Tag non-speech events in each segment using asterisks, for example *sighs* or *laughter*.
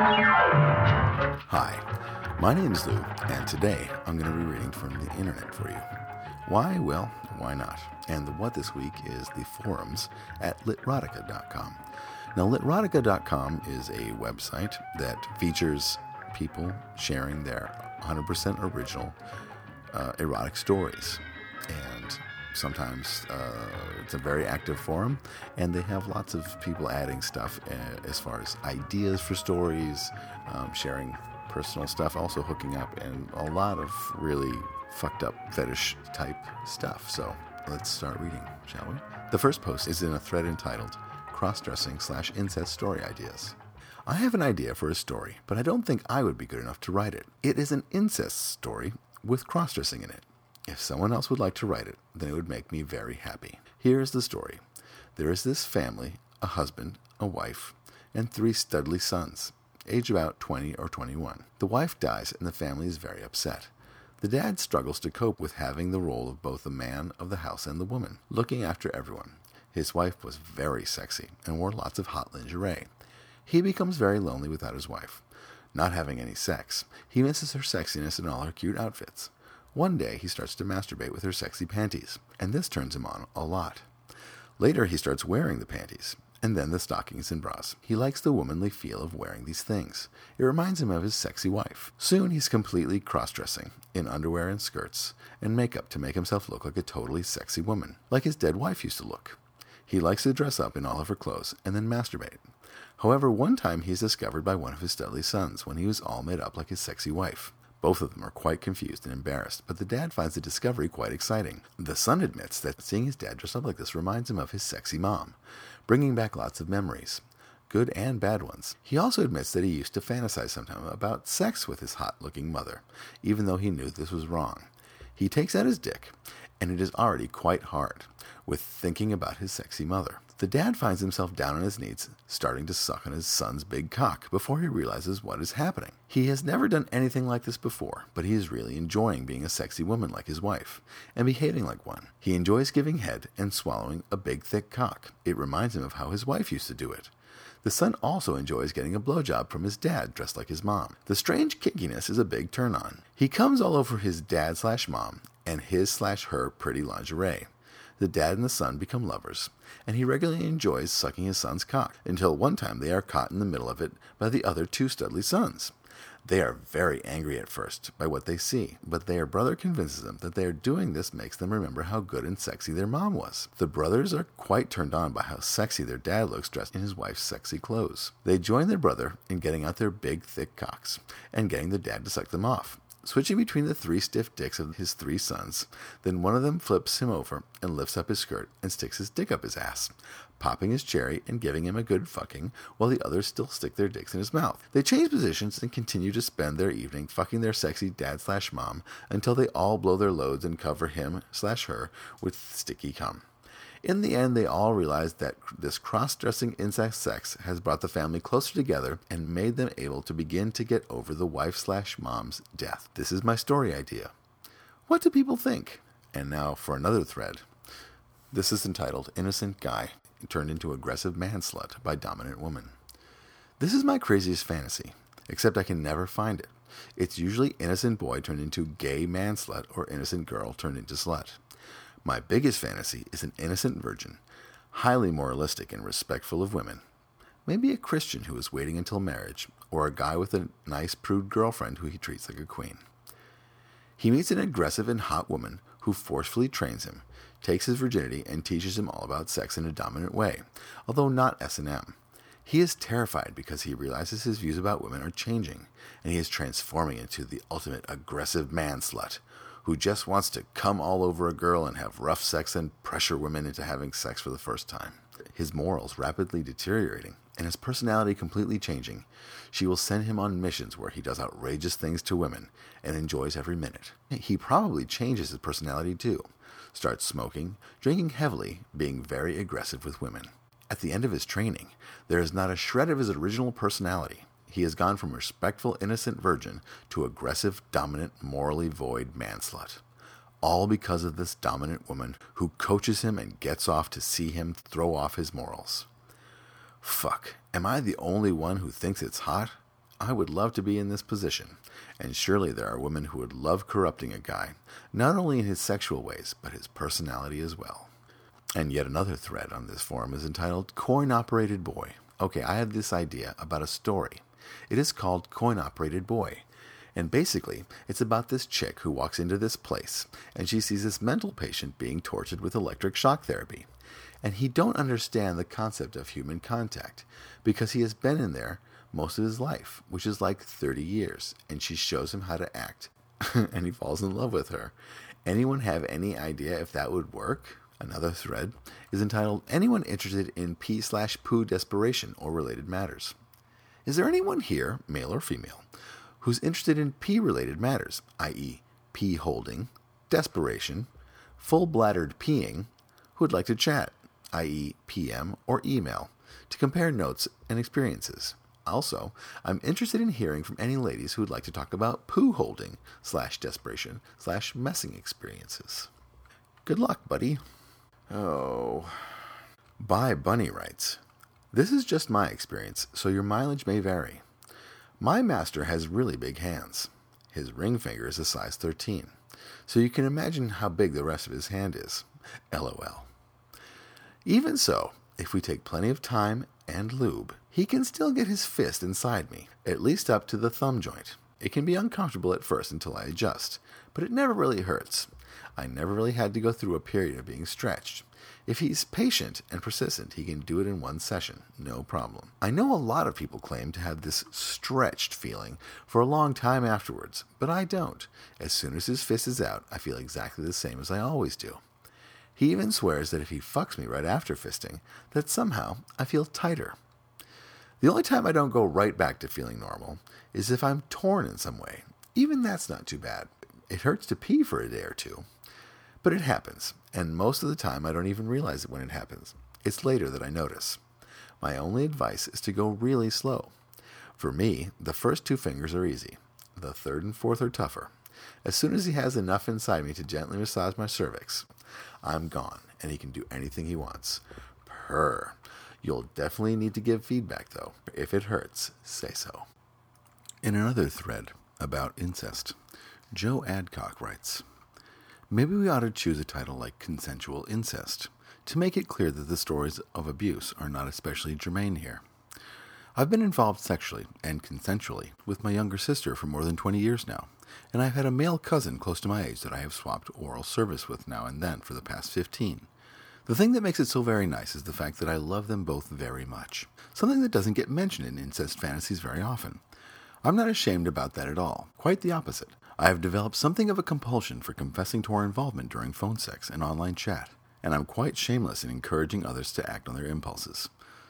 Hi, my name is Lou, and today I'm going to be reading from the internet for you. Why? Well, why not? And the what this week is the forums at litrotica.com. Now, litrotica.com is a website that features people sharing their 100% original uh, erotic stories. And sometimes uh, it's a very active forum, and they have lots of people adding stuff uh, as far as ideas for stories, um, sharing personal stuff, also hooking up, and a lot of really fucked up fetish type stuff. So let's start reading, shall we? The first post is in a thread entitled Cross Dressing slash Incest Story Ideas. I have an idea for a story, but I don't think I would be good enough to write it. It is an incest story with cross dressing in it. If someone else would like to write it, then it would make me very happy. Here is the story there is this family, a husband, a wife, and three studly sons, age about 20 or 21. The wife dies, and the family is very upset. The dad struggles to cope with having the role of both the man of the house and the woman, looking after everyone. His wife was very sexy and wore lots of hot lingerie. He becomes very lonely without his wife. Not having any sex, he misses her sexiness and all her cute outfits. One day, he starts to masturbate with her sexy panties, and this turns him on a lot. Later, he starts wearing the panties, and then the stockings and bras. He likes the womanly feel of wearing these things. It reminds him of his sexy wife. Soon he's completely cross dressing, in underwear and skirts, and makeup to make himself look like a totally sexy woman, like his dead wife used to look. He likes to dress up in all of her clothes and then masturbate. However, one time he is discovered by one of his studly sons when he was all made up like his sexy wife. Both of them are quite confused and embarrassed, but the dad finds the discovery quite exciting. The son admits that seeing his dad dressed up like this reminds him of his sexy mom, bringing back lots of memories, good and bad ones. He also admits that he used to fantasize sometimes about sex with his hot looking mother, even though he knew this was wrong. He takes out his dick, and it is already quite hard with thinking about his sexy mother. The dad finds himself down on his knees, starting to suck on his son's big cock before he realizes what is happening. He has never done anything like this before, but he is really enjoying being a sexy woman like his wife, and behaving like one. He enjoys giving head and swallowing a big thick cock. It reminds him of how his wife used to do it. The son also enjoys getting a blowjob from his dad dressed like his mom. The strange kinkiness is a big turn on. He comes all over his dad slash mom and his slash her pretty lingerie the dad and the son become lovers, and he regularly enjoys sucking his son's cock, until one time they are caught in the middle of it by the other two Studly sons. They are very angry at first by what they see, but their brother convinces them that they are doing this makes them remember how good and sexy their mom was. The brothers are quite turned on by how sexy their dad looks dressed in his wife's sexy clothes. They join their brother in getting out their big, thick cocks and getting the dad to suck them off switching between the three stiff dicks of his three sons. Then one of them flips him over and lifts up his skirt and sticks his dick up his ass, popping his cherry and giving him a good fucking, while the others still stick their dicks in his mouth. They change positions and continue to spend their evening fucking their sexy dad slash mom until they all blow their loads and cover him slash her with sticky cum. In the end, they all realized that this cross dressing incest sex has brought the family closer together and made them able to begin to get over the wife slash mom's death. This is my story idea. What do people think? And now for another thread. This is entitled Innocent Guy Turned into Aggressive Manslut by Dominant Woman. This is my craziest fantasy, except I can never find it. It's usually innocent boy turned into gay manslut or innocent girl turned into slut. My biggest fantasy is an innocent virgin, highly moralistic and respectful of women. Maybe a Christian who is waiting until marriage, or a guy with a nice prude girlfriend who he treats like a queen. He meets an aggressive and hot woman who forcefully trains him, takes his virginity, and teaches him all about sex in a dominant way, although not S&M. He is terrified because he realizes his views about women are changing, and he is transforming into the ultimate aggressive man slut who just wants to come all over a girl and have rough sex and pressure women into having sex for the first time. His morals rapidly deteriorating and his personality completely changing, she will send him on missions where he does outrageous things to women and enjoys every minute. He probably changes his personality too, starts smoking, drinking heavily, being very aggressive with women. At the end of his training, there is not a shred of his original personality. He has gone from respectful, innocent virgin to aggressive, dominant, morally void manslut. All because of this dominant woman who coaches him and gets off to see him throw off his morals. Fuck, am I the only one who thinks it's hot? I would love to be in this position. And surely there are women who would love corrupting a guy, not only in his sexual ways, but his personality as well. And yet another thread on this forum is entitled Coin Operated Boy. Okay, I had this idea about a story. It is called Coin Operated Boy. And basically, it's about this chick who walks into this place and she sees this mental patient being tortured with electric shock therapy. And he don't understand the concept of human contact because he has been in there most of his life, which is like 30 years, and she shows him how to act *laughs* and he falls in love with her. Anyone have any idea if that would work? Another thread is entitled Anyone Interested in P slash Poo Desperation or Related Matters? Is there anyone here, male or female, who's interested in P related matters, i.e., P holding, desperation, full bladdered peeing, who would like to chat, i.e., PM or email, to compare notes and experiences? Also, I'm interested in hearing from any ladies who would like to talk about poo holding slash desperation slash messing experiences. Good luck, buddy. Oh. Bye, Bunny writes. This is just my experience, so your mileage may vary. My master has really big hands. His ring finger is a size 13, so you can imagine how big the rest of his hand is. LOL. Even so, if we take plenty of time and lube, he can still get his fist inside me, at least up to the thumb joint. It can be uncomfortable at first until I adjust, but it never really hurts. I never really had to go through a period of being stretched. If he's patient and persistent, he can do it in one session, no problem. I know a lot of people claim to have this stretched feeling for a long time afterwards, but I don't. As soon as his fist is out, I feel exactly the same as I always do. He even swears that if he fucks me right after fisting, that somehow I feel tighter. The only time I don't go right back to feeling normal is if I'm torn in some way. Even that's not too bad. It hurts to pee for a day or two. But it happens, and most of the time I don't even realize it when it happens. It's later that I notice. My only advice is to go really slow. For me, the first two fingers are easy. The third and fourth are tougher. As soon as he has enough inside me to gently massage my cervix, I'm gone, and he can do anything he wants. Purr. You'll definitely need to give feedback, though. If it hurts, say so. In another thread about incest, Joe Adcock writes Maybe we ought to choose a title like Consensual Incest to make it clear that the stories of abuse are not especially germane here. I've been involved sexually and consensually with my younger sister for more than 20 years now, and I've had a male cousin close to my age that I have swapped oral service with now and then for the past 15. The thing that makes it so very nice is the fact that I love them both very much, something that doesn't get mentioned in incest fantasies very often. I'm not ashamed about that at all, quite the opposite. I have developed something of a compulsion for confessing to our involvement during phone sex and online chat, and I'm quite shameless in encouraging others to act on their impulses.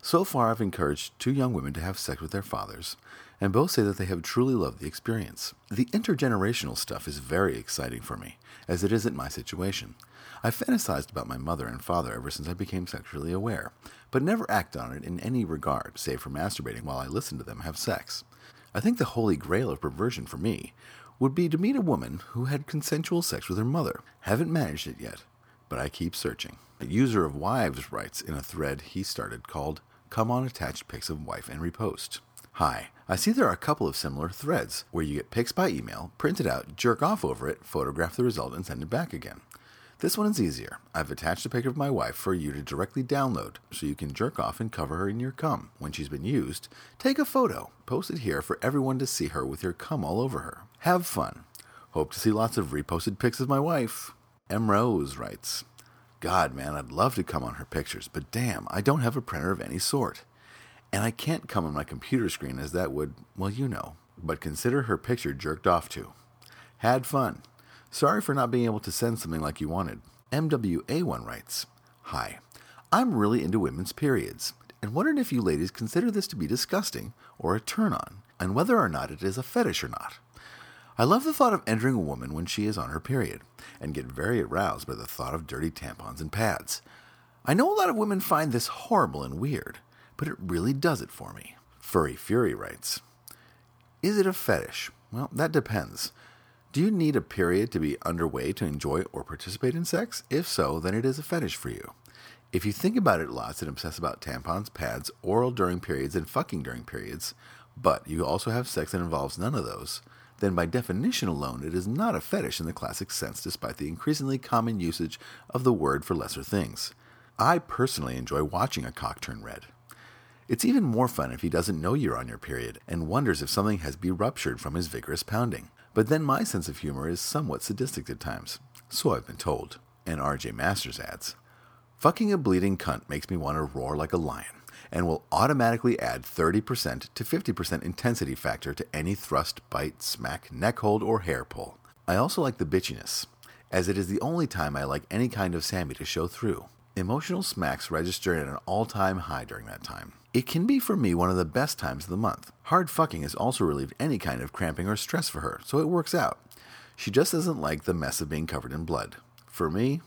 So far, I've encouraged two young women to have sex with their fathers, and both say that they have truly loved the experience. The intergenerational stuff is very exciting for me, as it isn't my situation. I've fantasized about my mother and father ever since I became sexually aware, but never acted on it in any regard, save for masturbating while I listen to them have sex. I think the holy grail of perversion for me would be to meet a woman who had consensual sex with her mother. Haven't managed it yet, but I keep searching. A user of Wives writes in a thread he started called Come on Attached Pics of Wife and Repost. Hi, I see there are a couple of similar threads where you get pics by email, print it out, jerk off over it, photograph the result, and send it back again. This one is easier. I've attached a pic of my wife for you to directly download so you can jerk off and cover her in your cum. When she's been used, take a photo, post it here for everyone to see her with your cum all over her. Have fun. Hope to see lots of reposted pics of my wife. M. Rose writes, God, man, I'd love to come on her pictures, but damn, I don't have a printer of any sort. And I can't come on my computer screen as that would, well, you know. But consider her picture jerked off to. Had fun. Sorry for not being able to send something like you wanted. MWA1 writes Hi, I'm really into women's periods and wondering if you ladies consider this to be disgusting or a turn on, and whether or not it is a fetish or not. I love the thought of entering a woman when she is on her period, and get very aroused by the thought of dirty tampons and pads. I know a lot of women find this horrible and weird, but it really does it for me. Furry Fury writes Is it a fetish? Well, that depends. Do you need a period to be underway to enjoy or participate in sex? If so, then it is a fetish for you. If you think about it lots and obsess about tampons, pads, oral during periods, and fucking during periods, but you also have sex that involves none of those, then by definition alone, it is not a fetish in the classic sense, despite the increasingly common usage of the word for lesser things. I personally enjoy watching a cock turn red. It's even more fun if he doesn't know you're on your period and wonders if something has been ruptured from his vigorous pounding. But then my sense of humor is somewhat sadistic at times. So I've been told. And RJ Masters adds Fucking a bleeding cunt makes me want to roar like a lion and will automatically add 30% to 50% intensity factor to any thrust, bite, smack, neck hold, or hair pull. I also like the bitchiness, as it is the only time I like any kind of Sammy to show through. Emotional smacks register at an all time high during that time. It can be for me one of the best times of the month. Hard fucking has also relieved any kind of cramping or stress for her, so it works out. She just doesn't like the mess of being covered in blood. For me,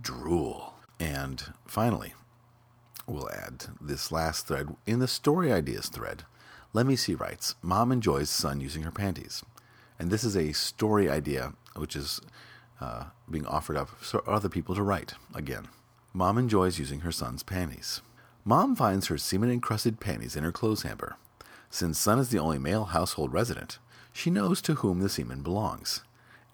drool. And finally, we'll add this last thread in the story ideas thread. Let me see writes Mom enjoys son using her panties. And this is a story idea which is uh, being offered up for other people to write again. Mom enjoys using her son's panties. Mom finds her semen encrusted panties in her clothes hamper. Since son is the only male household resident, she knows to whom the semen belongs.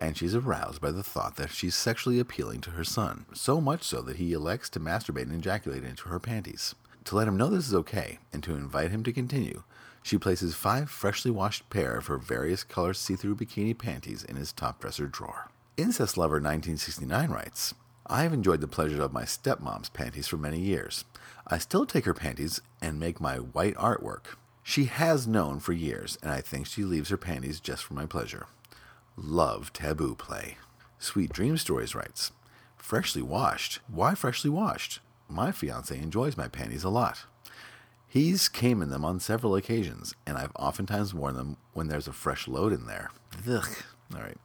And she's aroused by the thought that she's sexually appealing to her son, so much so that he elects to masturbate and ejaculate into her panties. To let him know this is okay, and to invite him to continue, she places five freshly washed pair of her various color see through bikini panties in his top dresser drawer. Incest Lover 1969 writes I have enjoyed the pleasure of my stepmom's panties for many years. I still take her panties and make my white artwork. She has known for years, and I think she leaves her panties just for my pleasure. Love taboo play. Sweet Dream Stories writes Freshly washed. Why freshly washed? My fiance enjoys my panties a lot. He's came in them on several occasions, and I've oftentimes worn them when there's a fresh load in there. Ugh. All right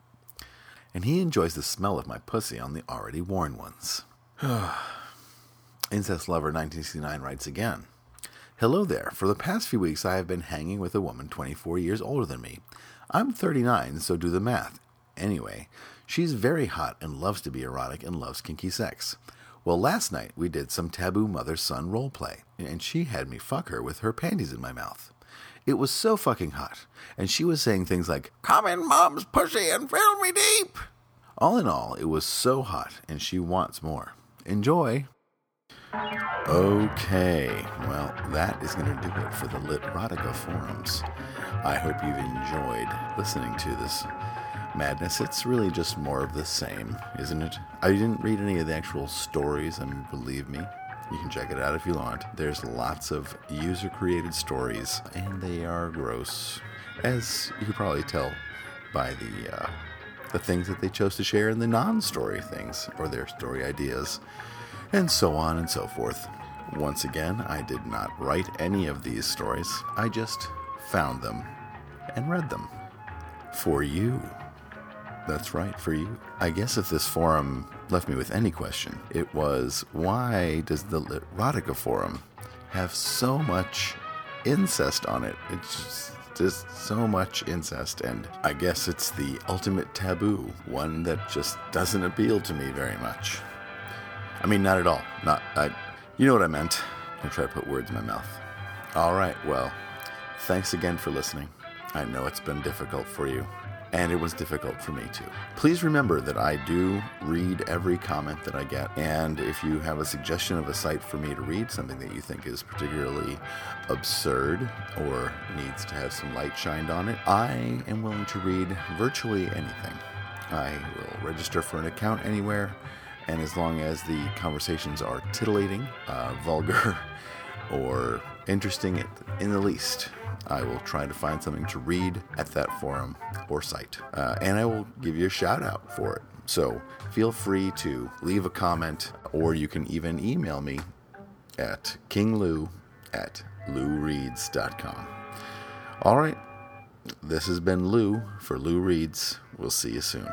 and he enjoys the smell of my pussy on the already worn ones. *sighs* Incest Lover 1969 writes again Hello there. For the past few weeks, I have been hanging with a woman 24 years older than me. I'm 39, so do the math. Anyway, she's very hot and loves to be erotic and loves kinky sex. Well, last night we did some taboo mother son role play, and she had me fuck her with her panties in my mouth. It was so fucking hot. And she was saying things like, Come in, mom's pussy, and fill me deep. All in all, it was so hot, and she wants more. Enjoy. Okay, well, that is going to do it for the Literotica forums. I hope you've enjoyed listening to this madness. It's really just more of the same, isn't it? I didn't read any of the actual stories, and believe me, you can check it out if you want. There's lots of user created stories, and they are gross, as you could probably tell by the uh, the things that they chose to share in the non-story things or their story ideas, and so on and so forth. Once again, I did not write any of these stories. I just found them and read them for you. That's right, for you. I guess if this forum left me with any question, it was why does the Erotica forum have so much incest on it? It's just, just so much incest, and I guess it's the ultimate taboo, one that just doesn't appeal to me very much. I mean, not at all. Not, I, you know what I meant. Don't try to put words in my mouth. All right, well, thanks again for listening. I know it's been difficult for you and it was difficult for me too. Please remember that I do read every comment that I get, and if you have a suggestion of a site for me to read, something that you think is particularly absurd or needs to have some light shined on it, I am willing to read virtually anything. I will register for an account anywhere, and as long as the conversations are titillating, uh, vulgar, *laughs* or interesting in the least, I will try to find something to read at that forum or site. Uh, and I will give you a shout out for it. So feel free to leave a comment, or you can even email me at kinglou at loureads.com. All right, this has been Lou for Lou Reads. We'll see you soon.